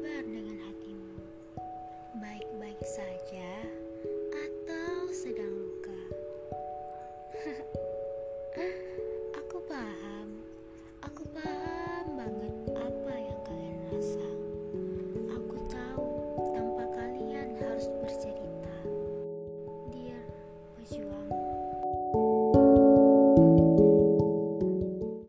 kabar dengan hatimu? Baik-baik saja atau sedang luka? aku paham, aku paham banget apa yang kalian rasa. Aku tahu tanpa kalian harus bercerita. Dear pejuang.